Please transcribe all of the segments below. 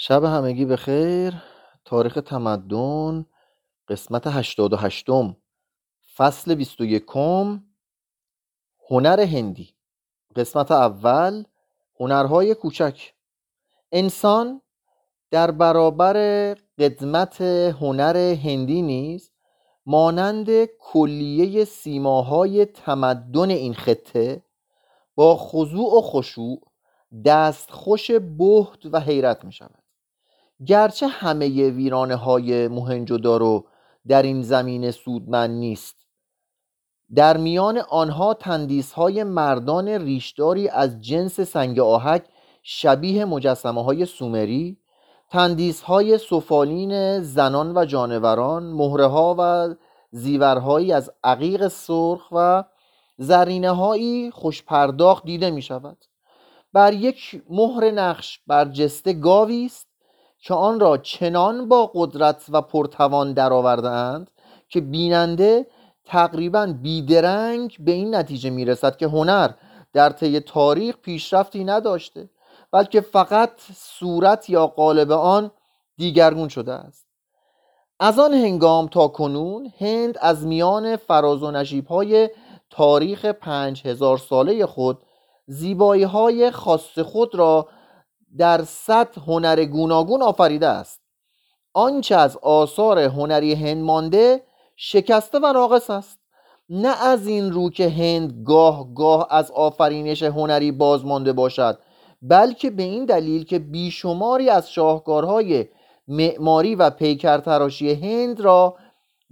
شب همگی به خیر تاریخ تمدن قسمت هشتاد و هشتم فصل بیست و یکم هنر هندی. قسمت اول هنرهای کوچک. انسان در برابر قدمت هنر هندی نیز مانند کلیه سیماهای تمدن این خطه با خضوع و خشوع دستخوش بهت و حیرت می شود گرچه همه ویرانه های دارو در این زمین سودمند نیست. در میان آنها تندیس های مردان ریشداری از جنس سنگ آهک شبیه مجسمه های سومری تندیس های سفالین زنان و جانوران مهره ها و زیورهایی از عقیق سرخ و زرینه هایی خوش پرداخت دیده می شود بر یک مهر نقش بر جسته گاوی است که آن را چنان با قدرت و پرتوان درآورده اند که بیننده تقریبا بیدرنگ به این نتیجه می‌رسد که هنر در طی تاریخ پیشرفتی نداشته بلکه فقط صورت یا قالب آن دیگرگون شده است. از آن هنگام تا کنون هند از میان فراز و نشیب های تاریخ پنج هزار ساله خود زیبایی های خاص خود را در صد هنر گوناگون آفریده است. آنچه از آثار هنری هند مانده شکسته و ناقص است. نه از این رو که هند گاه گاه از آفرینش هنری باز مانده باشد بلکه به این دلیل که بیشماری از شاهکارهای معماری و پیکر تراشی هند را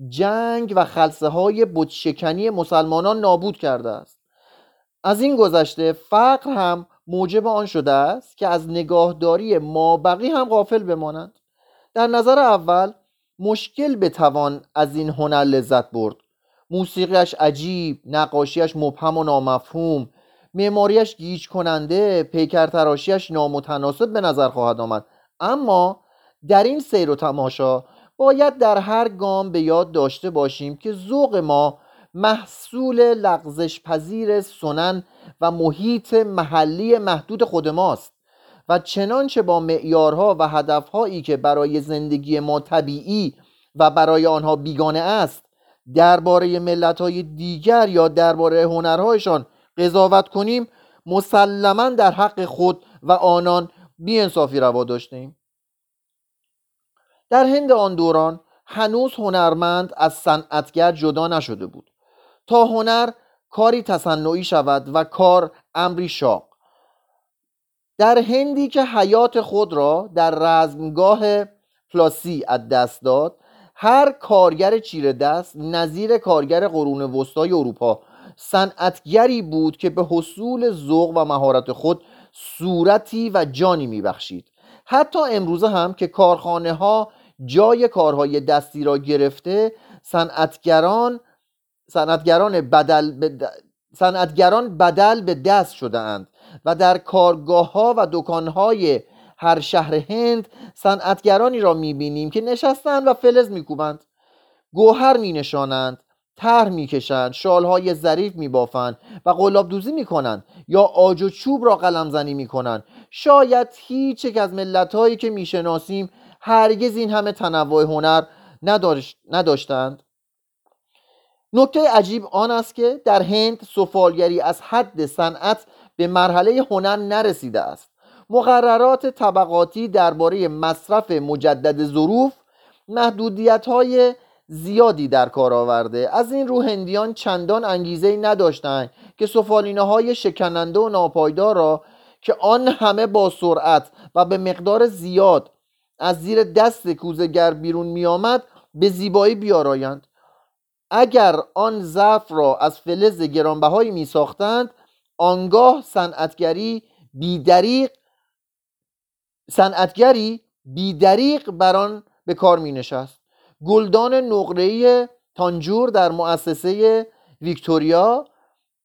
جنگ و خلصه های بودشکنی مسلمانان نابود کرده است. از این گذشته فقر هم موجب آن شده است که از نگاهداری مابقی هم غافل بمانند در نظر اول مشکل بتوان از این هنر لذت برد. موسیقیش عجیب نقاشیش مبهم و نامفهوم. معماریش گیج کننده پیکر تراشیش نامتناسب به نظر خواهد آمد. اما در این سیر و تماشا باید در هر گام به یاد داشته باشیم که ذوق ما محصول لغزش پذیر سنن و محیط محلی محدود خود ماست. و چنانچه با معیارها و هدفهایی که برای زندگی ما طبیعی و برای آنها بیگانه است درباره ملتهای دیگر یا درباره هنرهایشان قضاوت کنیم مسلما در حق خود و آنان بیانصافی روا داشتیم در هند آن دوران هنوز هنرمند از صنعتگر جدا نشده بود. تا هنر کاری تصنعی شود و کار امری شاق. در هندی که حیات خود را در رزمگاه پلاسی از دست داد هر کارگر چیره دست نظیر کارگر قرون وسطای اروپا صنعتگری بود که به حصول ذوق و مهارت خود صورتی و جانی میبخشید. حتی امروزه هم که کارخانه ها جای کارهای دستی را گرفته صنعتگران صنعتگران بدل به صنعتگران بدل به دست شده اند و در کارگاه ها و دکان های هر شهر هند صنعتگرانی را می‌بینیم که نشستند و فلز میکوبند. گوهر مینشانند طرح می‌کشند شالهای ظریف میبافند و قلاب دوزی می‌کنند یا آج و چوب را قلمزنی می‌کنند. شاید هیچ یک از ملت که می‌شناسیم هرگز این همه تنوع هنر نداشتند نکته عجیب آن است که در هند سفالگری از حد صنعت به مرحله هنر نرسیده است. مقررات طبقاتی درباره مصرف مجدد ظروف محدودیت های زیادی در کار آورده. از این رو هندیان چندان انگیزه نداشتند که سفالینه های شکننده و ناپایدار را که آن همه با سرعت و به مقدار زیاد از زیر دست کوزگر بیرون می آمد به زیبایی بیارایند. اگر آن ظرف را از فلز گرانبهایی می ساختند آنگاه صنعتگری بیدریق صنعتگری بیدریق بر آن به کار می نشست گلدان نقره‌ای تانجور در مؤسسه ویکتوریا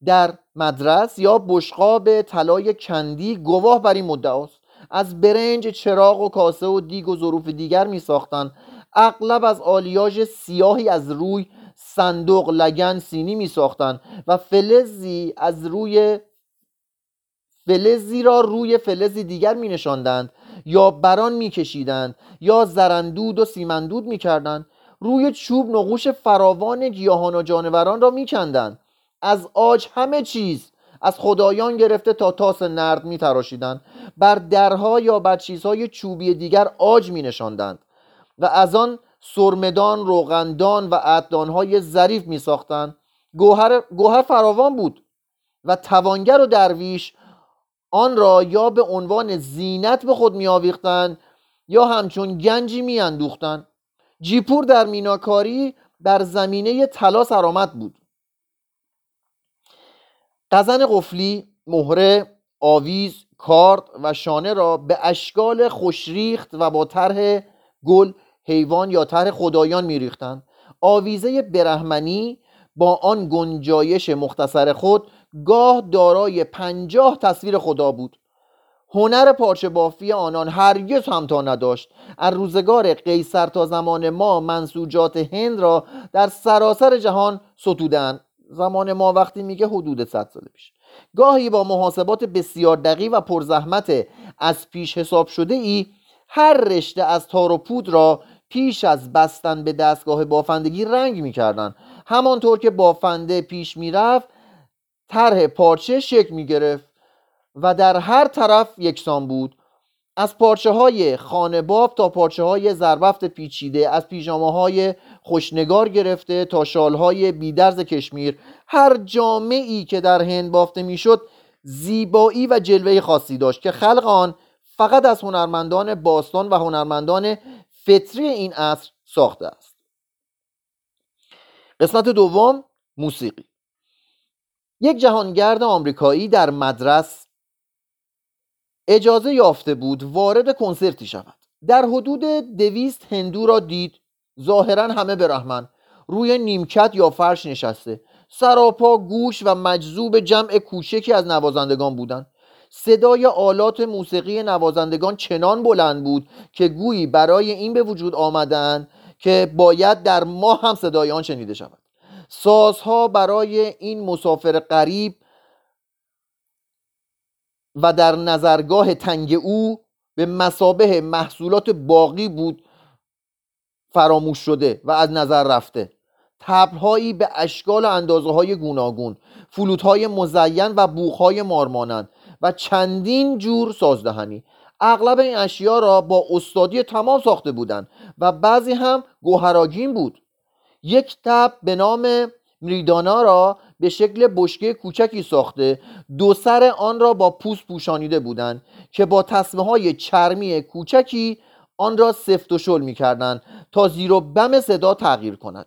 در مدرس یا بشقاب طلای کندی گواه بر این مدعاست از برنج چراغ و کاسه و دیگ و ظروف دیگر می ساختن اغلب از آلیاژ سیاهی از روی صندوق لگن سینی می ساختن و فلزی از روی فلزی را روی فلزی دیگر می نشاندند یا بران میکشیدند یا زرندود و سیمندود می‌کردند. روی چوب نقوش فراوان گیاهان و جانوران را میکندند. از آج همه چیز از خدایان گرفته تا تاس نرد میتراشیدند. بر درها یا بر چیزهای چوبی دیگر آج مینشاندند و از آن سرمدان روغندان و عددانهای ظریف میساختند گوهر, گوهر فراوان بود و توانگر و درویش آن را یا به عنوان زینت به خود میآویختند یا همچون گنجی میاندوختند جیپور در میناکاری در زمینه طلا سرآمد بود. قزن قفلی مهره آویز کارد و شانه را به اشکال خوشریخت و با طرح گل حیوان یا طرح خدایان میریختند آویزه برهمنی با آن گنجایش مختصر خود گاه دارای پنجاه تصویر خدا بود. هنر پارچه بافی آنان هرگز همتا نداشت. از روزگار قیصر تا زمان ما منسوجات هند را در سراسر جهان ستودند زمان ما وقتی میگه حدود 100 سال پیش. گاهی با محاسبات بسیار دقیق و پرزحمت از پیش حساب شده ای هر رشته از تار و پود را پیش از بستن به دستگاه بافندگی رنگ می‌کردند همانطور که بافنده پیش می‌رفت طرح پارچه شکل می‌گرفت و در هر طرف یکسان بود. از پارچه های خانباب تا پارچه های زربفت پیچیده از پیژامه های خوشنگار گرفته تا شال های بیدرز کشمیر. هر جامعی که در هند بافته می‌شد زیبایی و جلوه خاصی داشت که خلق آن فقط از هنرمندان باستان و هنرمندان فطری این عصر ساخته است. قسمت دوم موسیقی. یک جهانگرد آمریکایی در مدرس اجازه یافته بود وارد کنسرتی شود. در حدود دویست هندو را دید. ظاهرا همه برهمن روی نیمکت یا فرش نشسته. سراپا گوش و مجذوب جمع کوچکی از نوازندگان بودند. صدای آلات موسیقی نوازندگان چنان بلند بود که گویی برای این به وجود آمدن که باید در ما هم صدای آن شنیده شود. سازها برای این مسافر قریب و در نظرگاه تنگ او به مسابه محصولات باقی بود فراموش شده و از نظر رفته. تبلهایی به اشکال و اندازه های گوناگون فلوت مزین و بوخ های مارمانند. و چندین جور سازدهنی. اغلب این اشیا را با استادی تمام ساخته بودند و بعضی هم گوهراگین بود. یک تب به نام مریدانا را به شکل بشکه کوچکی ساخته. دو سر آن را با پوست پوشانیده بودند که با تصمه های چرمی کوچکی آن را سفت و شل می کردن تا زیر و بم صدا تغییر کند.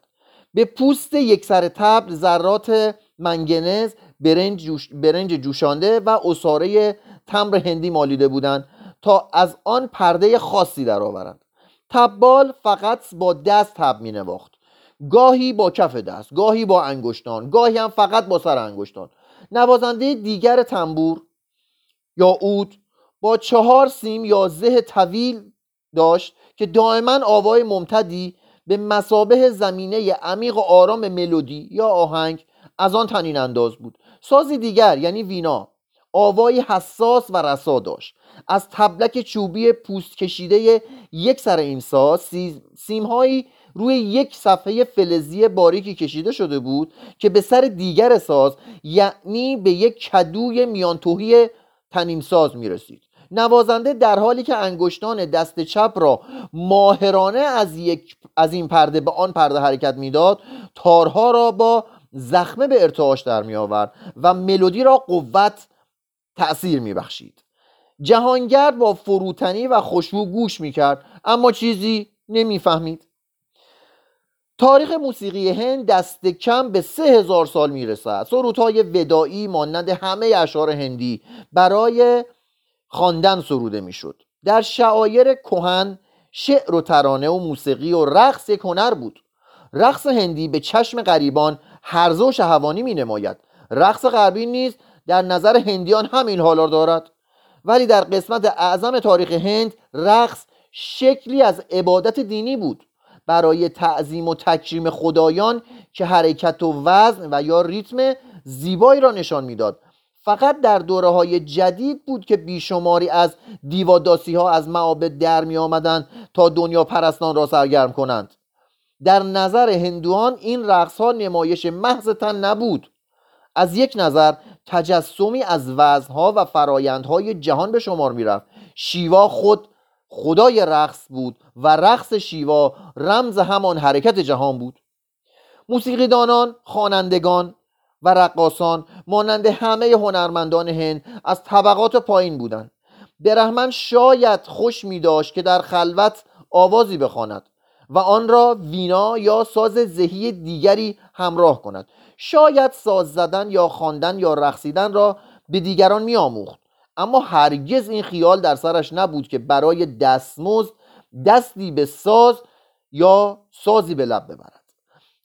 به پوست یک سر تبل ذرات منگنز برنج, جوش برنج جوشانده و اصاره تمر هندی مالیده بودند تا از آن پرده خاصی درآورند تبال فقط با دست تب می نواخت. گاهی با کف دست گاهی با انگشتان گاهی هم فقط با سر انگشتان. نوازنده دیگر تنبور یا اود با چهار سیم یا زه طویل داشت که دائما آوای ممتدی به مسابه زمینه عمیق و آرام ملودی یا آهنگ از آن تنین انداز بود. سازی دیگر یعنی وینا. آوای حساس و رسا داشت. از تبلک چوبی پوست کشیده یک سر این ساز سیمهایی روی یک صفحه فلزی باریکی کشیده شده بود که به سر دیگر ساز یعنی به یک کدوی میانتوهی تنیم ساز می رسید نوازنده در حالی که انگشتان دست چپ را ماهرانه از, یک از این پرده به آن پرده حرکت می‌داد تارها را با زخمه به ارتعاش در می آورد و ملودی را قوت تأثیر می بخشید جهانگرد با فروتنی و خوشبو گوش می کرد اما چیزی نمی‌فهمید. تاریخ موسیقی هند دست کم به سه هزار سال می‌رسد. سرودهای ودایی مانند همه اشعار هندی برای خواندن سروده می‌شد. در شعایر کهن شعر و ترانه و موسیقی و رقص یک هنر بود. رقص هندی به چشم غریبان هرزه و شهوانی می نماید. رقص غربی نیز در نظر هندیان همین حالا دارد. ولی در قسمت اعظم تاریخ هند رقص شکلی از عبادت دینی بود. برای تعظیم و تکریم خدایان که حرکت و وزن و یا ریتم زیبایی را نشان می‌داد. فقط در دوره های جدید بود که بیشماری از دیواداسی ها از معابد در می آمدن تا دنیا پرستان را سرگرم کنند. در نظر هندوان این رقص ها نمایش محض تن نبود. از یک نظر تجسمی از وزنها و فرایندهای جهان به شمار می‌رفت. شیوا خود خدای رقص بود و رقص شیوا رمز همان حرکت جهان بود. موسیقیدانان خوانندگان و رقاسان مانند همه هنرمندان هند از طبقات پایین بودند. برهمن شاید خوش می داشت که در خلوت آوازی بخواند. و آن را وینا یا ساز زهی دیگری همراه کند. شاید ساز زدن یا خواندن یا رقصیدن را به دیگران می آموخت اما هرگز این خیال در سرش نبود که برای دستمزد دستی به ساز یا سازی به لب ببرد.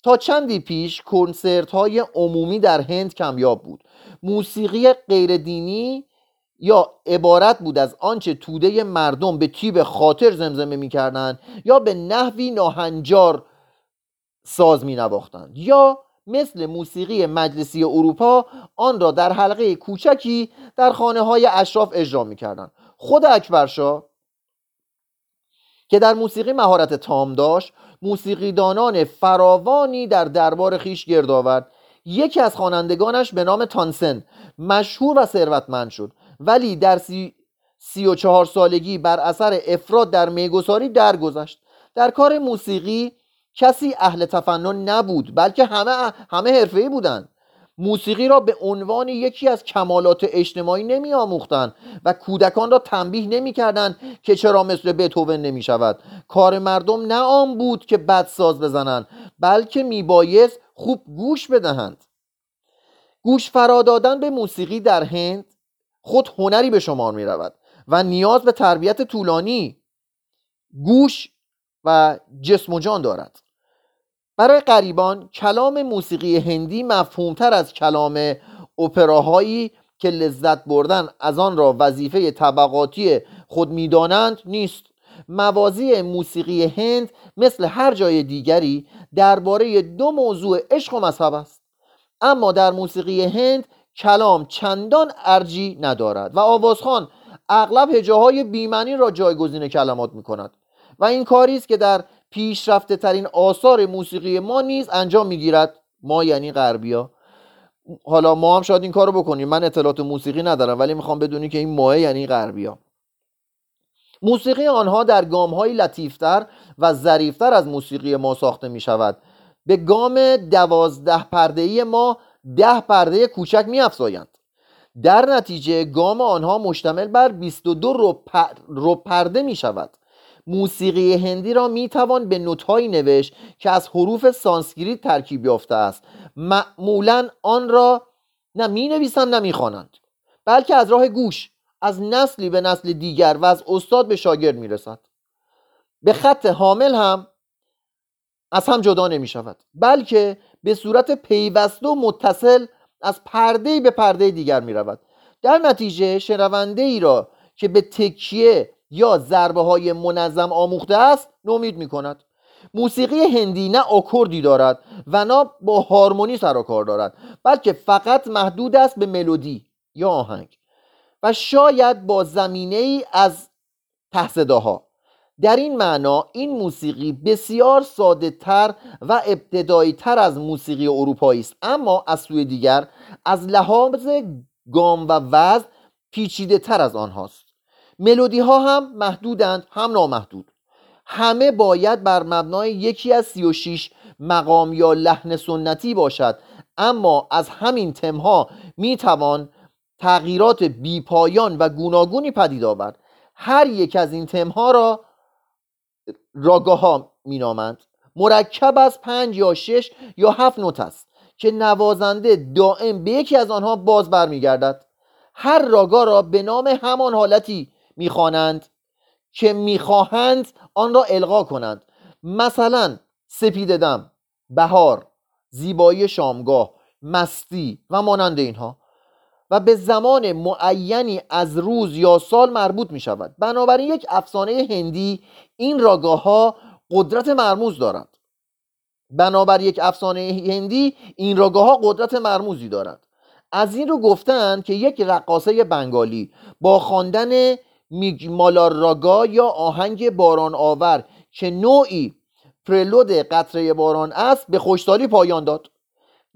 تا چندی پیش کنسرت های عمومی در هند کمیاب بود. موسیقی غیر دینی یا عبارت بود از آنچه توده مردم به تیب خاطر زمزمه می‌کردند یا به نحوی ناهنجار ساز می نواختند یا مثل موسیقی مجلسی اروپا آن را در حلقه کوچکی در خانه های اشراف اجرا می‌کردند. خود اکبرشاه که در موسیقی مهارت تام داشت موسیقیدانان فراوانی در دربار خیش گرد آورد. یکی از خوانندگانش به نام تانسن مشهور و ثروتمند شد. ولی در سی, سی و چهار سالگی بر اثر افراد در میگساری درگذشت. در کار موسیقی کسی اهل تفنن نبود بلکه همه همه حرفه‌ای بودند. موسیقی را به عنوان یکی از کمالات اجتماعی نمی آموختند و کودکان را تنبیه نمی کردند که چرا مثل بتوون نمی شود کار مردم نه آن بود که بد ساز بزنند بلکه می بایست خوب گوش بدهند. گوش فرا دادن به موسیقی در هند خود هنری به شمار می رود و نیاز به تربیت طولانی گوش و جسم و جان دارد. برای غریبان کلام موسیقی هندی مفهومتر از کلام اپراهایی که لذت بردن از آن را وظیفه طبقاتی خود می‌دانند نیست. موازی موسیقی هند مثل هر جای دیگری درباره دو موضوع عشق و مذهب است. اما در موسیقی هند کلام چندان ارجی ندارد. و آوازخان اغلب هجاهای بیمنی را جایگزین کلمات می کند و این کاری است که در پیشرفته ترین آثار موسیقی ما نیز انجام می‌گیرد. ما یعنی غربیا. حالا ما هم شاید این کارو بکنیم. من اطلاعات موسیقی ندارم ولی می‌خوام بدونی که این ماه یعنی غربیا. موسیقی آنها در گام های لطیفتر و ظریفتر از موسیقی ما ساخته می شود به گام دوازده پرده ما ده پرده کوچک می افزایند در نتیجه گام آنها مشتمل بر 22 رو, رو پرده می شود موسیقی هندی را می توان به نوتهایی نوشت که از حروف سانسکریت ترکیب یافته است. معمولا آن را نه می نویسند نه می خوانند بلکه از راه گوش از نسلی به نسل دیگر و از استاد به شاگرد می رسد به خط حامل هم از هم جدا نمی شود بلکه به صورت پیوسته و متصل از پرده به پرده دیگر می رود در نتیجه شنونده ای را که به تکیه یا ضربه های منظم آموخته است نومید می کند موسیقی هندی نه آکوردی دارد و نه با هارمونی سر و کار دارد بلکه فقط محدود است به ملودی یا آهنگ و شاید با زمینه ای از تحصداها در این معنا این موسیقی بسیار ساده تر و ابتدایی تر از موسیقی اروپایی است. اما از سوی دیگر از لحاظ گام و وزن پیچیده تر از آنهاست. ملودی ها هم محدودند هم نامحدود. همه باید بر مبنای یکی از 36 مقام یا لحن سنتی باشد. اما از همین تمها می توان تغییرات بیپایان و گوناگونی پدید آورد. هر یک از این تمها را راگاه ها می نامند مرکب از پنج یا شش یا هفت نوت است که نوازنده دائم به یکی از آنها باز برمیگردد. هر راگا را به نام همان حالتی می‌خوانند که می‌خواهند آن را القا کنند. مثلا سپید دم بهار زیبایی شامگاه مستی و مانند اینها. و به زمان معینی از روز یا سال مربوط می شود بنابراین یک افسانه هندی این راگاه ها قدرت مرموز دارند بنابر یک افسانه هندی این راگاه ها قدرت مرموزی دارند از این رو گفتن که یک رقاصه بنگالی با خواندن راگا یا آهنگ باران آور که نوعی پرلود قطره باران است به خوشتالی پایان داد.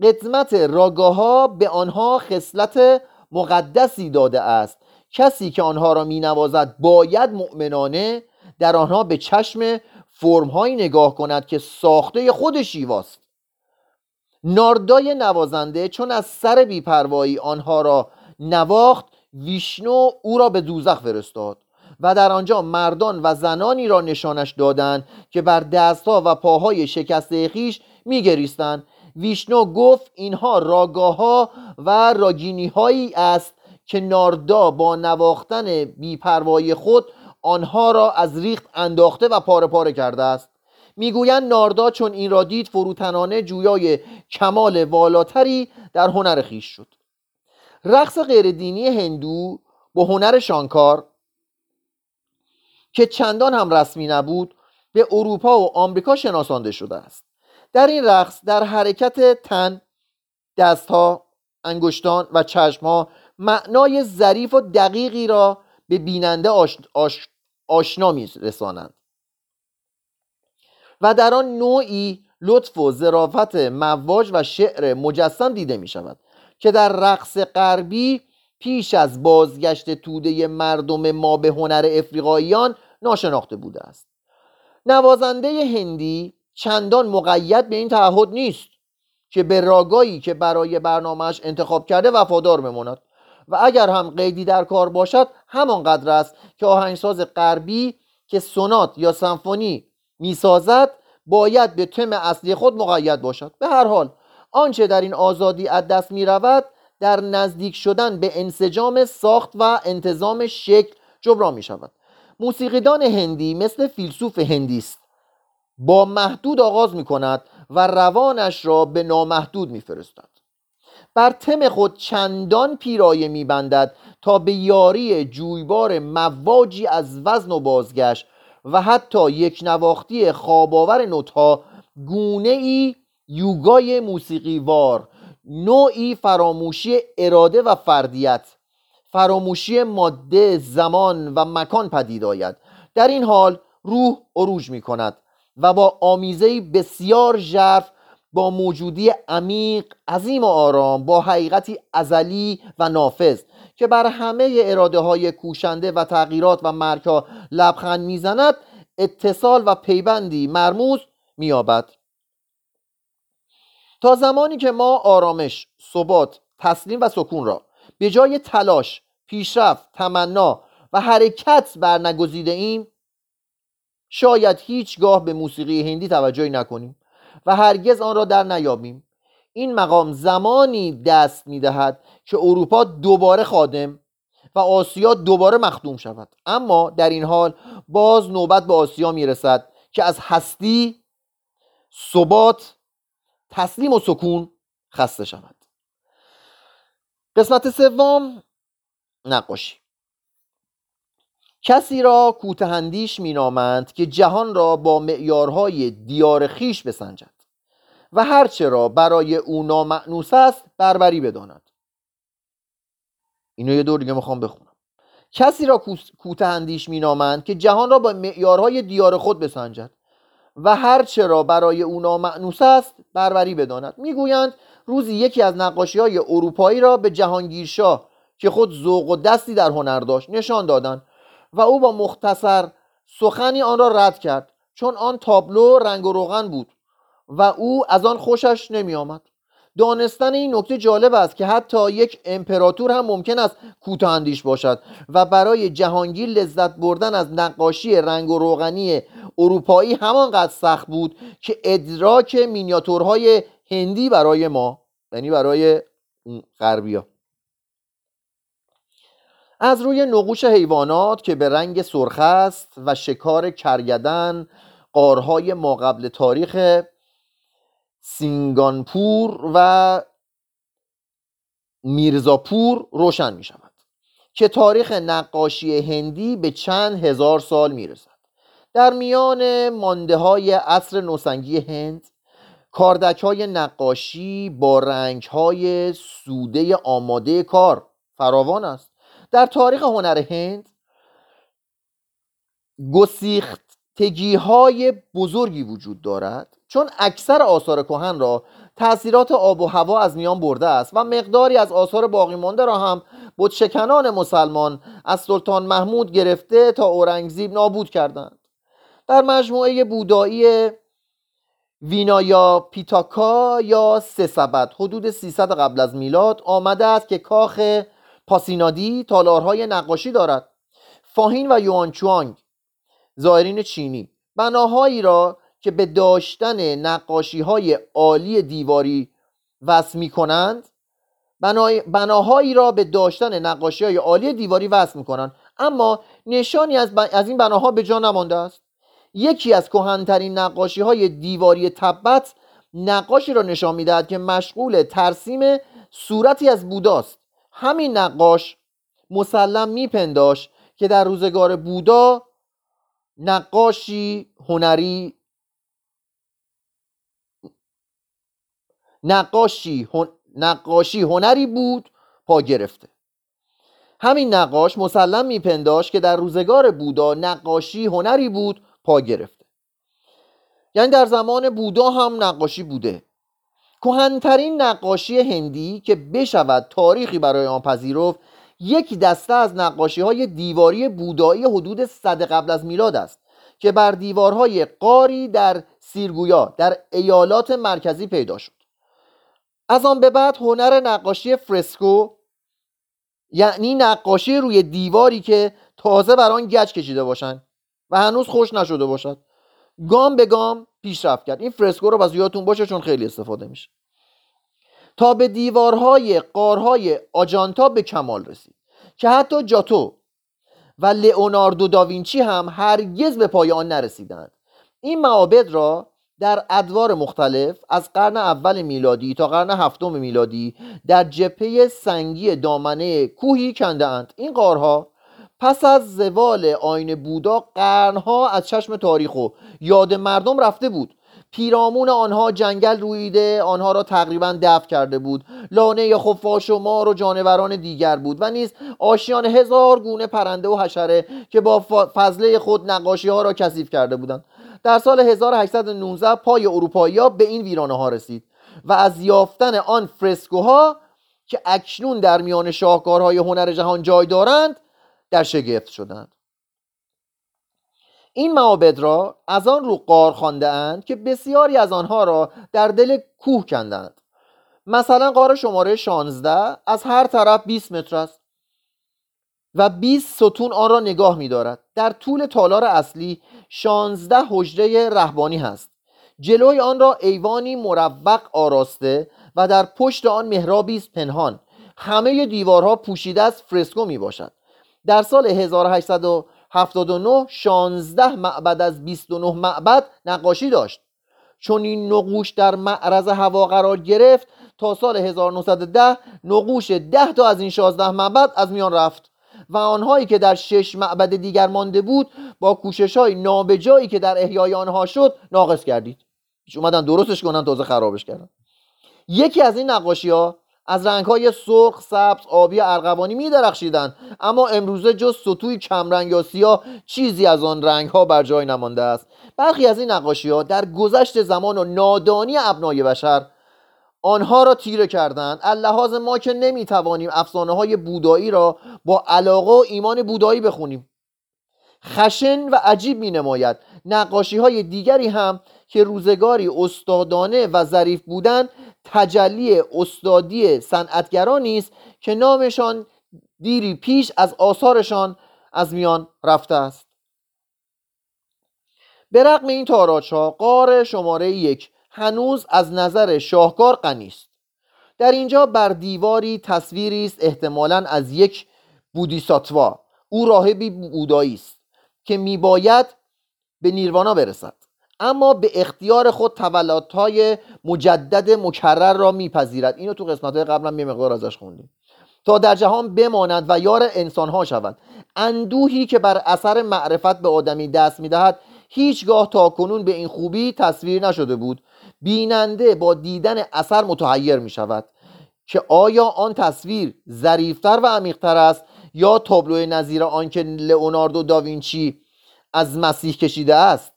قدمت راگاها به آنها خصلت مقدسی داده است. کسی که آنها را می نوازد باید مؤمنانه در آنها به چشم فرمهایی نگاه کند که ساخته خود شیواست ناردای نوازنده چون از سر بیپروایی آنها را نواخت ویشنو او را به دوزخ فرستاد و در آنجا مردان و زنانی را نشانش دادند که بر دستها و پاهای شکسته خیش میگریستند ویشنو گفت اینها راگاها و راگینی هایی است که ناردا با نواختن بیپروایی خود آنها را از ریخت انداخته و پاره پاره کرده است. می‌گویند ناردا چون این را دید فروتنانه جویای کمال والاتری در هنر خیش شد. رقص غیردینی هندو با هنر شانکار که چندان هم رسمی نبود به اروپا و آمریکا شناسانده شده است. در این رقص در حرکت تن دستها انگشتان و چشمها معنای ظریف و دقیقی را به بیننده آش... آش... آشنا می رسانند و در آن نوعی لطف و ظرافت مواج و شعر مجسم دیده می شود که در رقص غربی پیش از بازگشت توده مردم ما به هنر افریقاییان ناشناخته بوده است. نوازنده هندی چندان مقید به این تعهد نیست که به راگایی که برای برنامهش انتخاب کرده وفادار بماند. و اگر هم قیدی در کار باشد همانقدر است که آهنگساز غربی که سونات یا سمفونی می‌سازد باید به تم اصلی خود مقید باشد. به هر حال آنچه در این آزادی از دست می رود در نزدیک شدن به انسجام ساخت و انتظام شکل جبران می شود موسیقیدان هندی مثل فیلسوف هندی است با محدود آغاز می کند و روانش را به نامحدود می فرستد بر تم خود چندان پیرایه می بندد تا به یاری جویبار مواجی از وزن و بازگشت و حتی یک نواختی خواباور نوتها گونه ای یوگای موسیقی وار نوعی فراموشی اراده و فردیت فراموشی ماده زمان و مکان پدید آید. در این حال روح عروج می کند و با آمیزه بسیار ژرف با موجودی عمیق عظیم و آرام با حقیقتی ازلی و نافذ که بر همه اراده های کوشنده و تغییرات و مرکا لبخند می‌زند اتصال و پیبندی مرموز مییابد. تا زمانی که ما آرامش ثبات تسلیم و سکون را به جای تلاش پیشرفت تمنا و حرکت برنگزیده ایم شاید هیچگاه به موسیقی هندی توجهی نکنیم و هرگز آن را در نیابیم. این مقام زمانی دست می‌دهد که اروپا دوباره خادم و آسیا دوباره مخدوم شود. اما در این حال باز نوبت به آسیا می‌رسد که از هستی ثبات تسلیم و سکون خسته شود. قسمت سوم نقاشی. کسی را کوتهندیش مینامند که جهان را با معیارهای دیار خیش بسنجد و هرچه را برای او نامعنوس است بربری بداند. اینو یه دور دیگه می‌خوام بخونم. کسی را کوتهندیش مینامند که جهان را با معیارهای دیار خود بسنجد و هرچه را برای او نامعنوس است بربری بداند. می‌گویند روزی یکی از نقاشی های اروپایی را به جهانگیرشاه که خود ذوق و دستی در هنر داشت نشان دادند. و او با مختصر سخنی آن را رد کرد چون آن تابلو رنگ و روغن بود و او از آن خوشش نمی آمد دانستن این نکته جالب است که حتی یک امپراتور هم ممکن است کوتاه باشد و برای جهانگیر لذت بردن از نقاشی رنگ و روغنی اروپایی همانقدر سخت بود که ادراک مینیاتورهای هندی برای ما یعنی برای غربی ها. از روی نقوش حیوانات که به رنگ سرخ است و شکار کرگدن قارهای ما قبل تاریخ سینگانپور و میرزاپور روشن می شود که تاریخ نقاشی هندی به چند هزار سال می رسد در میان مانده های عصر نوسنگی هند کاردک های نقاشی با رنگ های سوده آماده کار فراوان است. در تاریخ هنر هند گسیختگی های بزرگی وجود دارد چون اکثر آثار کهن را تاثیرات آب و هوا از میان برده است و مقداری از آثار باقی مانده را هم شکنان مسلمان از سلطان محمود گرفته تا اورنگزیب نابود کردند. در مجموعه بودایی وینایا پیتاکا یا سه حدود 300 قبل از میلاد آمده است که کاخ پاسینادی تالارهای نقاشی دارد. فاهین و یوانچوانگ زائرین چینی. بناهایی را که به داشتن نقاشی های عالی دیواری وصل می کنند بناهایی را به داشتن نقاشی های عالی دیواری وصل می کنند اما نشانی از, از این بناها به جا نمانده است. یکی از کهنترین نقاشی های دیواری تبت نقاشی را نشان می‌دهد که مشغول ترسیم صورتی از بوداست همین نقاش مسلم میپنداش که در روزگار بودا نقاشی هنری نقاشی, هن... نقاشی هنری بود پا گرفته. همین نقاش مسلم میپنداش که در روزگار بودا نقاشی هنری بود پا گرفته. یعنی در زمان بودا هم نقاشی بوده. کهنترین نقاشی هندی که بشود تاریخی برای آن پذیرفت یک دسته از نقاشی های دیواری بودایی حدود صد قبل از میلاد است که بر دیوارهای قاری در سیرگویا در ایالات مرکزی پیدا شد. از آن به بعد هنر نقاشی فرسکو یعنی نقاشی روی دیواری که تازه بر آن گچ کشیده باشند و هنوز خوش نشده باشد. گام به گام پیشرفت کرد. این فرسکو رو بس یادتون باشه چون خیلی استفاده میشه. تا به دیوارهای قارهای آجانتا به کمال رسید. که حتی جاتو و لئوناردو داوینچی هم هرگز به پایان نرسیدند. این معابد را در ادوار مختلف از قرن اول میلادی تا قرن هفتم میلادی در جپه سنگی دامنه کوهی کنده اند این قارها پس از زوال آین بودا قرنها از چشم تاریخ و یاد مردم رفته بود. پیرامون آنها جنگل رویده آنها را تقریبا دفع کرده بود. لانه خفاش و مار و جانوران دیگر بود و نیز آشیان هزار گونه پرنده و حشره که با فضله خود نقاشی ها را کثیف کرده بودند. در سال 1819 پای اروپایی ها به این ویرانه ها رسید و از یافتن آن فرسکوها که اکنون در میان شاهکارهای هنر جهان جای دارند در شگفت شدند. این معابد را از آن رو قار خوانده اند که بسیاری از آنها را در دل کوه کندند. مثلا قار شماره 16 از هر طرف 20 متر است و 20 ستون آن را نگاه می دارد در طول تالار اصلی 16 حجره رهبانی هست. جلوی آن را ایوانی مروق آراسته و در پشت آن محرابی است پنهان. همه دیوارها پوشیده از فرسکو می باشد در سال 1879 16 معبد از 29 معبد نقاشی داشت. چون این نقوش در معرض هوا قرار گرفت تا سال 1910 نقوش 10 تا از این 16 معبد از میان رفت و آنهایی که در شش معبد دیگر مانده بود با کوشش های نابجایی که در احیای آنها شد ناقص کردید اومدن درستش کنن تازه خرابش کردن. یکی از این نقاشی ها از رنگ های سرخ، سبز، آبی ارغوانی می درخشیدن اما امروزه جز سطوی کمرنگ یا سیاه چیزی از آن رنگ ها بر جای نمانده است. برخی از این نقاشی ها در گذشت زمان و نادانی ابنای بشر آنها را تیره کردند. اللحاظ ما که نمی‌توانیم افسانه های بودایی را با علاقه و ایمان بودایی بخونیم. خشن و عجیب می نماید نقاشی های دیگری هم که روزگاری استادانه و ظریف بودند تجلی استادی صنعتگرانی است که نامشان دیری پیش از آثارشان از میان رفته است. به رغم این تاراج ها قار شماره یک هنوز از نظر شاهکار غنی است. در اینجا بر دیواری تصویری است احتمالا از یک بودیساتوا. او راهبی بودایی است که میباید به نیروانا برسد. اما به اختیار خود تولدهای مجدد مکرر را میپذیرد. اینو تو قسمت های قبلا یه مقدار ازش خوندیم. تا در جهان بماند و یار انسانها شود اندوهی که بر اثر معرفت به آدمی دست می‌دهد هیچگاه تا کنون به این خوبی تصویر نشده بود. بیننده با دیدن اثر متحیر می شود که آیا آن تصویر ظریفتر و عمیقتر است یا تابلو نظیر آن که لئوناردو داوینچی از مسیح کشیده است؟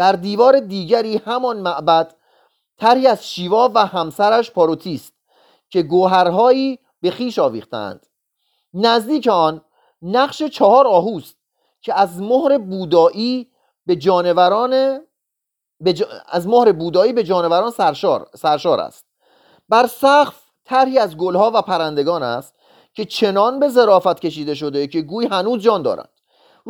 در دیوار دیگری همان معبد تری از شیوا و همسرش پاروتیست که گوهرهایی به خیش آویختند. نزدیک آن نقش چهار آهوست که از مهر بودایی به جانوران به از مهر بودایی به جانوران سرشار, سرشار است. بر سقف طرحی از گلها و پرندگان است که چنان به ظرافت کشیده شده که گوی هنوز جان دارند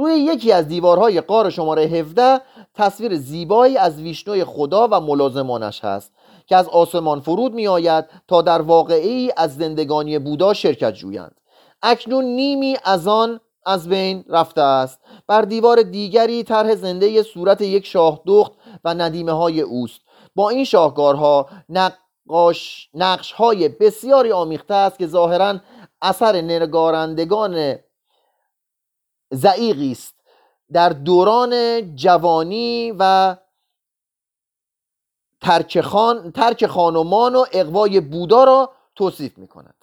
روی یکی از دیوارهای قار شماره 17 تصویر زیبایی از ویشنوی خدا و ملازمانش هست که از آسمان فرود می آید تا در واقعی از زندگانی بودا شرکت جویند. اکنون نیمی از آن از بین رفته است. بر دیوار دیگری طرح زنده صورت یک شاه دخت و ندیمه های اوست. با این شاهکارها نقاش نقش های بسیاری آمیخته است که ظاهرا اثر نگارندگان زعیقی است. در دوران جوانی و ترک, خان، ترک خانمان و اقوای بودا را توصیف می کند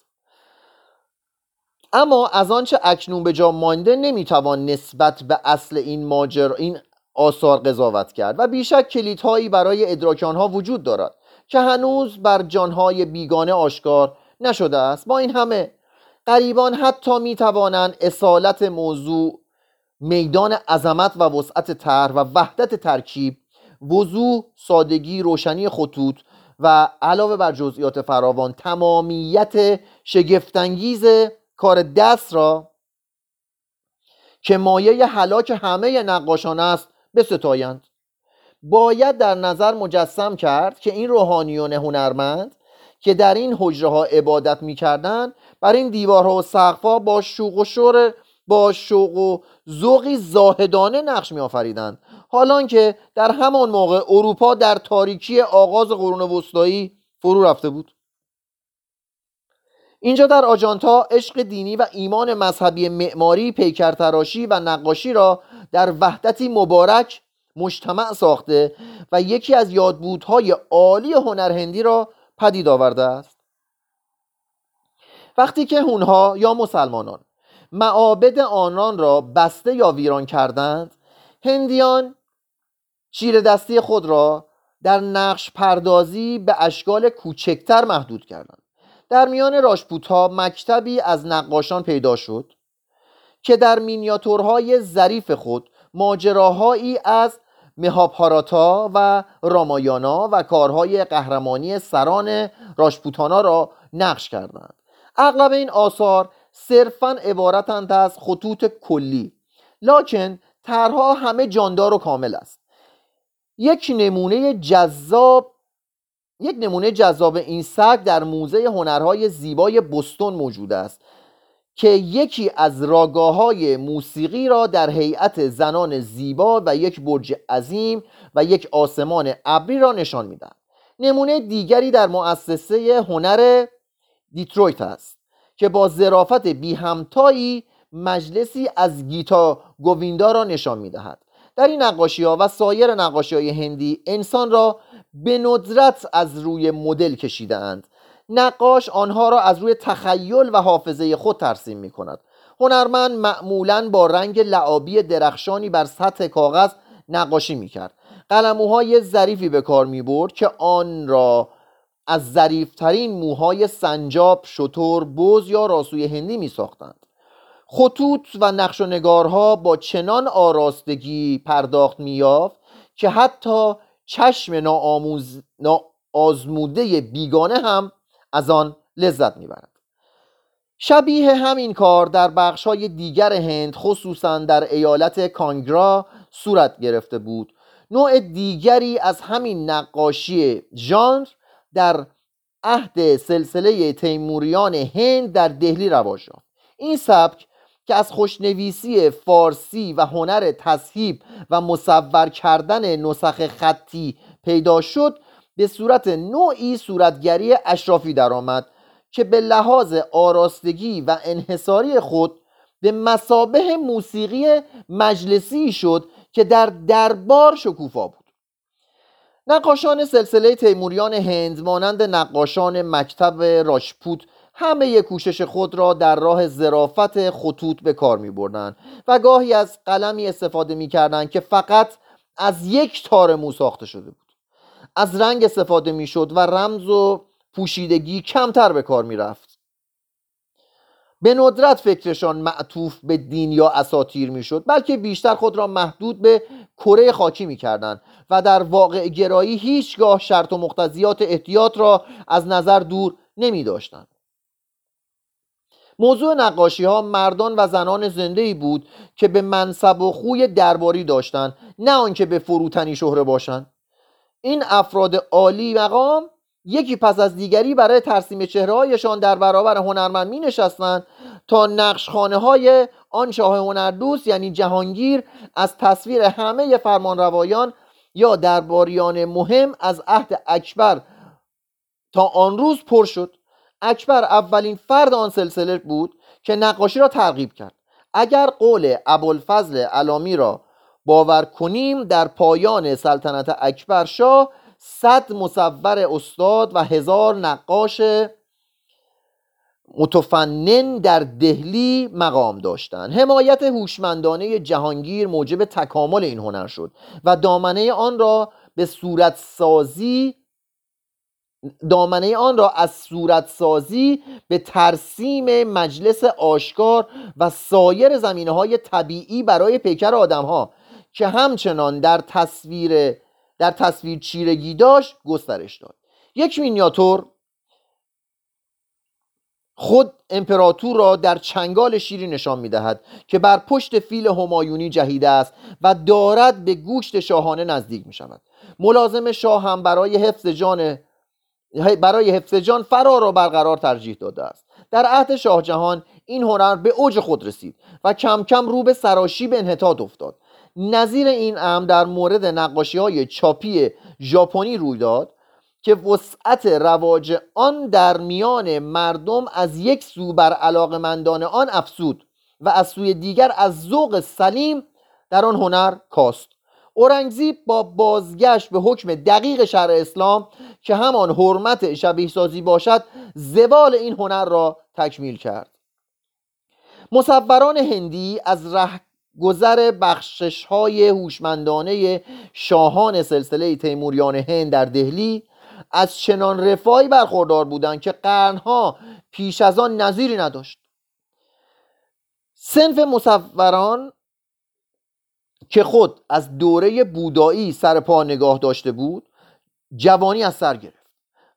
اما از آنچه اکنون به جا مانده نمی‌توان نسبت به اصل این ماجر این آثار قضاوت کرد و بیشک کلیدهایی برای ادراک آنها وجود دارد که هنوز بر جانهای بیگانه آشکار نشده است. با این همه قریبان حتی می‌توانند اصالت موضوع میدان عظمت و وسعت طرح و وحدت ترکیب وضوح سادگی روشنی خطوط و علاوه بر جزئیات فراوان تمامیت شگفتانگیز کار دست را که مایه حلاک همه نقاشان است بستایند باید در نظر مجسم کرد که این روحانیون هنرمند که در این حجره ها عبادت می‌کردند بر این دیوارها و سقفها با شوق و شور با شوق و ذوقی زاهدانه نقش می آفریدند حالان که در همان موقع اروپا در تاریکی آغاز قرون وسطایی فرو رفته بود. اینجا در آجانتا عشق دینی و ایمان مذهبی معماری پیکرتراشی و نقاشی را در وحدتی مبارک مجتمع ساخته و یکی از یادبودهای عالی هنر هندی را پدید آورده است؟ وقتی که هونها یا مسلمانان معابد آنان را بسته یا ویران کردند هندیان شیر دستی خود را در نقش پردازی به اشکال کوچکتر محدود کردند. در میان راشپوت ها مکتبی از نقاشان پیدا شد که در مینیاتورهای ظریف خود ماجراهایی از مهاپاراتا و رامایانا و کارهای قهرمانی سران راشپوتانا را نقش کردند. اغلب این آثار صرفا عبارتند از خطوط کلی لکن طرها همه جاندار و کامل است. یک نمونه جذاب یک نمونه جذاب این سگ در موزه هنرهای زیبای بستون موجود است. که یکی از راگاه های موسیقی را در هیئت زنان زیبا و یک برج عظیم و یک آسمان ابری را نشان می‌دهد. نمونه دیگری در مؤسسه هنر دیترویت است که با ظرافت بی همتایی مجلسی از گیتا گویندا را نشان می‌دهد. در این نقاشی ها و سایر نقاشی های هندی انسان را به ندرت از روی مدل کشیده اند نقاش آنها را از روی تخیل و حافظه خود ترسیم می کند هنرمند معمولا با رنگ لعابی درخشانی بر سطح کاغذ نقاشی می کرد قلموهای ظریفی به کار می برد که آن را از ظریفترین موهای سنجاب، شطور، بز یا راسوی هندی می ساختند خطوط و نقش و نگارها با چنان آراستگی پرداخت میافت که حتی چشم ناآموز ناآزموده بیگانه هم از آن لذت می‌برد. شبیه همین کار در بخش های دیگر هند خصوصا در ایالت کانگرا صورت گرفته بود. نوع دیگری از همین نقاشی ژانر در عهد سلسله تیموریان هند در دهلی رواج یافت. این سبک که از خوشنویسی فارسی و هنر تصحیب و مصور کردن نسخ خطی پیدا شد به صورت نوعی صورتگری اشرافی درآمد که به لحاظ آراستگی و انحصاری خود به مسابه موسیقی مجلسی شد که در دربار شکوفا بود. نقاشان سلسله تیموریان هند مانند نقاشان مکتب راشپوت همه کوشش خود را در راه زرافت خطوط به کار می بردن و گاهی از قلمی استفاده می کردن که فقط از یک تار مو ساخته شده بود. از رنگ استفاده می شد و رمز و پوشیدگی کمتر به کار می رفت به ندرت فکرشان معطوف به دین یا اساتیر می شد بلکه بیشتر خود را محدود به کره خاکی می کردن و در واقع گرایی هیچگاه شرط و مقتضیات احتیاط را از نظر دور نمی داشتند موضوع نقاشی ها مردان و زنان زنده ای بود که به منصب و خوی درباری داشتند نه آنکه به فروتنی شهره باشند. این افراد عالی مقام یکی پس از دیگری برای ترسیم چهرههایشان در برابر هنرمند می نشستند تا نقشخانه های آن شاه هنردوست یعنی جهانگیر از تصویر همه فرمانروایان یا درباریان مهم از عهد اکبر تا آن روز پر شد. اکبر اولین فرد آن سلسله بود که نقاشی را ترغیب کرد. اگر قول ابوالفضل علامی را باور کنیم در پایان سلطنت اکبر شاه صد مصور استاد و هزار نقاش متفنن در دهلی مقام داشتند. حمایت هوشمندانه جهانگیر موجب تکامل این هنر شد و دامنه آن را به صورت سازی دامنه آن را از صورت سازی به ترسیم مجلس آشکار و سایر زمینه های طبیعی برای پیکر آدم ها که همچنان در تصویر در تصویر چیرگی داشت گسترش داد. یک مینیاتور خود امپراتور را در چنگال شیری نشان می‌دهد که بر پشت فیل همایونی جهیده است و دارد به گوشت شاهانه نزدیک می شود ملازم شاه هم برای حفظ جان برای حفظ جان فرار را برقرار ترجیح داده است. در عهد شاه جهان این هنر به اوج خود رسید و کم کم رو به سراشی به انحطاط افتاد. نظیر این امر در مورد نقاشی های چاپی ژاپنی روی داد که وسعت رواج آن در میان مردم از یک سو بر علاقمندان آن افسود و از سوی دیگر از ذوق سلیم در آن هنر کاست. اورنگزیب با بازگشت به حکم دقیق شرع اسلام که همان حرمت شبیه سازی باشد زوال این هنر را تکمیل کرد. مصوران هندی از ره گذر بخشش های هوشمندانه شاهان سلسله تیموریان هند در دهلی از چنان رفاهی برخوردار بودند که قرنها پیش از آن نظیری نداشت. سنف مصوران که خود از دوره بودایی سر پا نگاه داشته بود جوانی از سر گرفت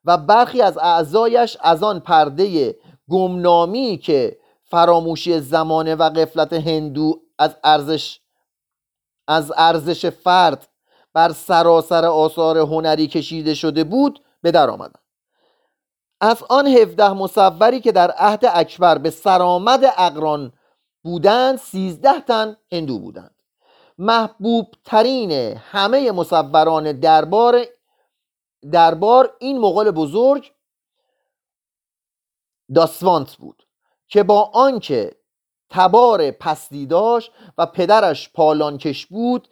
و برخی از اعضایش از آن پرده گمنامی که فراموشی زمانه و قفلت هندو از ارزش از ارزش فرد بر سراسر آثار هنری کشیده شده بود به در آمدند از آن هفده مصوری که در عهد اکبر به سرآمد اقران بودند سیزده تن هندو بودند. محبوب ترین همه مصوران دربار دربار این مغول بزرگ داسوانت بود که با آنکه تبار پستی و پدرش پالانکش بود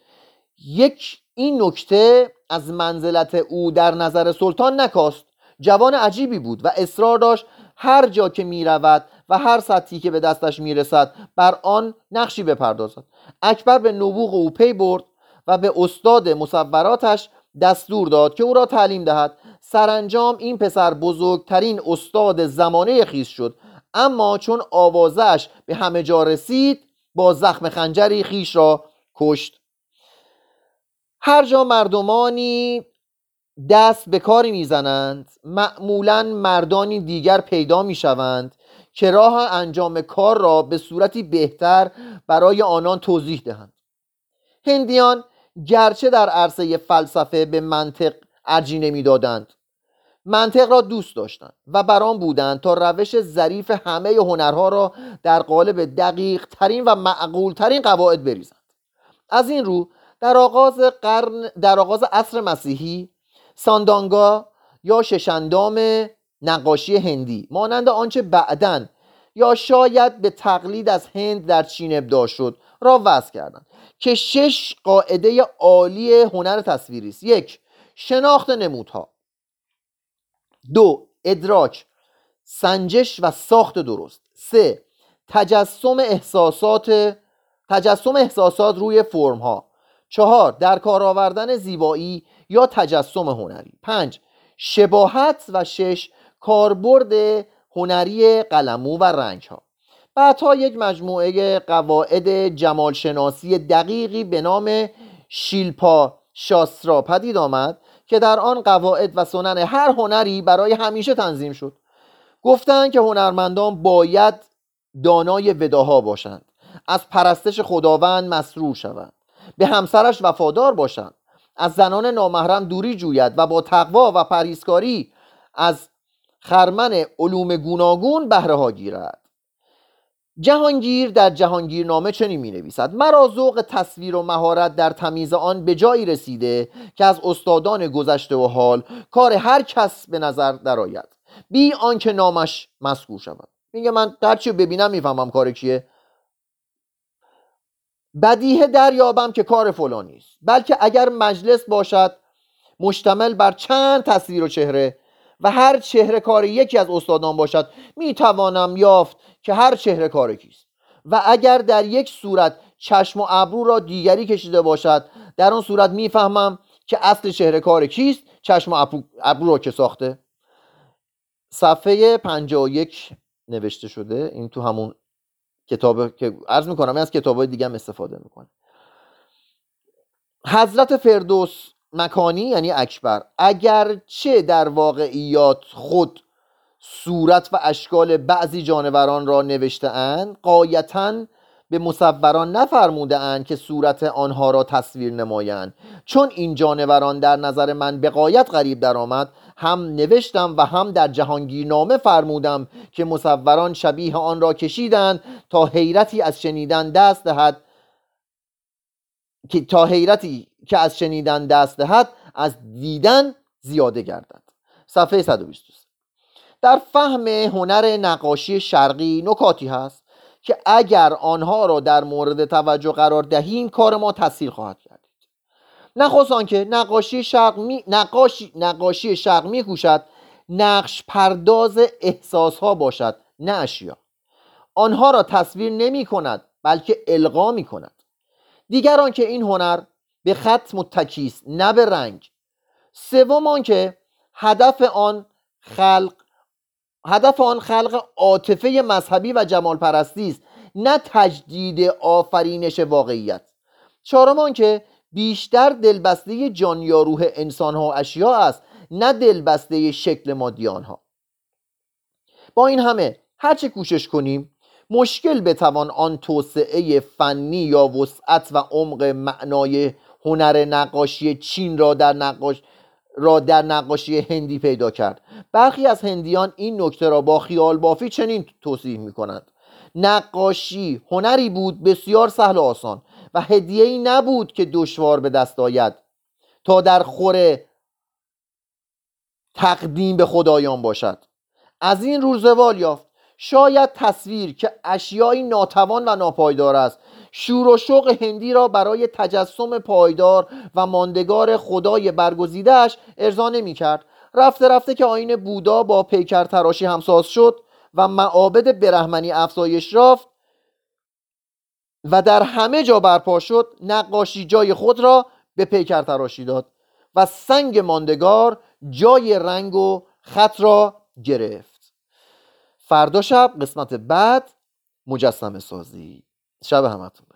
یک این نکته از منزلت او در نظر سلطان نکاست. جوان عجیبی بود و اصرار داشت هر جا که می رود و هر سطحی که به دستش می رسد بر آن نقشی بپردازد. اکبر به نبوغ او پی برد و به استاد مصوراتش دستور داد که او را تعلیم دهد. سرانجام این پسر بزرگترین استاد زمانه خیز شد اما چون آوازش به همه جا رسید با زخم خنجری خیش را کشت. هر جا مردمانی دست به کاری می‌زنند معمولا مردانی دیگر پیدا می‌شوند که راه انجام کار را به صورتی بهتر برای آنان توضیح دهند. هندیان گرچه در عرصه فلسفه به منطق ارجی نمی‌دادند. منطق را دوست داشتند و بران بودند تا روش ظریف همه هنرها را در قالب دقیق ترین و معقول ترین قواعد بریزند. از این رو در آغاز قرن در آغاز عصر مسیحی ساندانگا یا ششندام نقاشی هندی مانند آنچه بعدا یا شاید به تقلید از هند در چین ابداع شد را وضع کردند که شش قاعده عالی هنر تصویری است. یک شناخت نمودها. دو ادراک سنجش و ساخت درست. سه تجسم احساسات تجسم احساسات روی فرم ها چهار در کار آوردن زیبایی یا تجسم هنری. پنج شباهت. و شش کاربرد هنری قلمو و رنگ ها بعدها یک مجموعه قواعد جمالشناسی دقیقی به نام شیلپا شاسترا پدید آمد. که در آن قواعد و سنن هر هنری برای همیشه تنظیم شد. گفتند که هنرمندان باید دانای وداها باشند. از پرستش خداوند مسرور شوند. به همسرش وفادار باشند. از زنان نامحرم دوری جوید و با تقوا و پرهیزکاری از خرمن علوم گوناگون بهره ها گیرد. جهانگیر در جهانگیر نامه چنین می نویسد مرا ذوق تصویر و مهارت در تمیز آن به جایی رسیده که از استادان گذشته و حال کار هر کس به نظر درآید. بی آنکه نامش مذکور شود. میگه من در چی ببینم می‌فهمم کار کیه. بدیه دریابم که کار فلانی است بلکه اگر مجلس باشد مشتمل بر چند تصویر و چهره و هر چهره کار یکی از استادان باشد می‌توانم یافت که هر چهره کار کیست. و اگر در یک صورت چشم و ابرو را دیگری کشیده باشد در آن صورت می‌فهمم که اصل چهره کار کیست چشم و ابرو را که ساخته. صفحه 51 نوشته شده این تو همون کتاب که عرض می‌کنم از کتاب دیگه هم استفاده می‌کنه حضرت فردوس مکانی یعنی اکبر. اگرچه در واقعیات خود صورت و اشکال بعضی جانوران را نوشته اند قایتا به مصوران نفرموده اند که صورت آنها را تصویر نمایند. چون این جانوران در نظر من به قایت غریب درآمد هم نوشتم و هم در جهانگیر نامه فرمودم که مصوران شبیه آن را کشیدند تا حیرتی از شنیدن دست دهد که تا حیرتی که از شنیدن دست دهد از دیدن زیاده گردد. صفحه 123 در فهم هنر نقاشی شرقی نکاتی هست که اگر آنها را در مورد توجه قرار دهیم کار ما تاثیر خواهد کرد. نخواست آنکه نقاشی شرق می نقاشی نقاشی شرق می کوشد نقش پرداز احساس ها باشد نه اشیا. آنها را تصویر نمی کند بلکه القا می کند دیگر آنکه این هنر به خط متکی است نه به رنگ سوم آنکه هدف آن خلق هدف آن خلق عاطفه مذهبی و جمال پرستی است نه تجدید آفرینش واقعیت. چهارم آنکه بیشتر دلبسته جان یا روح انسان ها و اشیا است نه دلبسته شکل مادیان ها با این همه هرچه کوشش کنیم مشکل بتوان آن توسعه فنی یا وسعت و عمق معنای هنر نقاشی چین را در نقاش را در نقاشی هندی پیدا کرد. برخی از هندیان این نکته را با خیال بافی چنین توصیح می کنند نقاشی هنری بود بسیار سهل و آسان و هدیه ای نبود که دشوار به دست آید تا در خور تقدیم به خدایان باشد. از این روزوال یافت. شاید تصویر که اشیایی ناتوان و ناپایدار است شور و شوق هندی را برای تجسم پایدار و ماندگار خدای برگزیدهش ارضا نمی کرد رفته رفته که آین بودا با پیکر تراشی همساز شد و معابد برهمنی افزایش یافت و در همه جا برپا شد نقاشی جای خود را به پیکر تراشی داد و سنگ ماندگار جای رنگ و خط را گرفت. فردا شب قسمت بعد مجسم سازی. شب همتون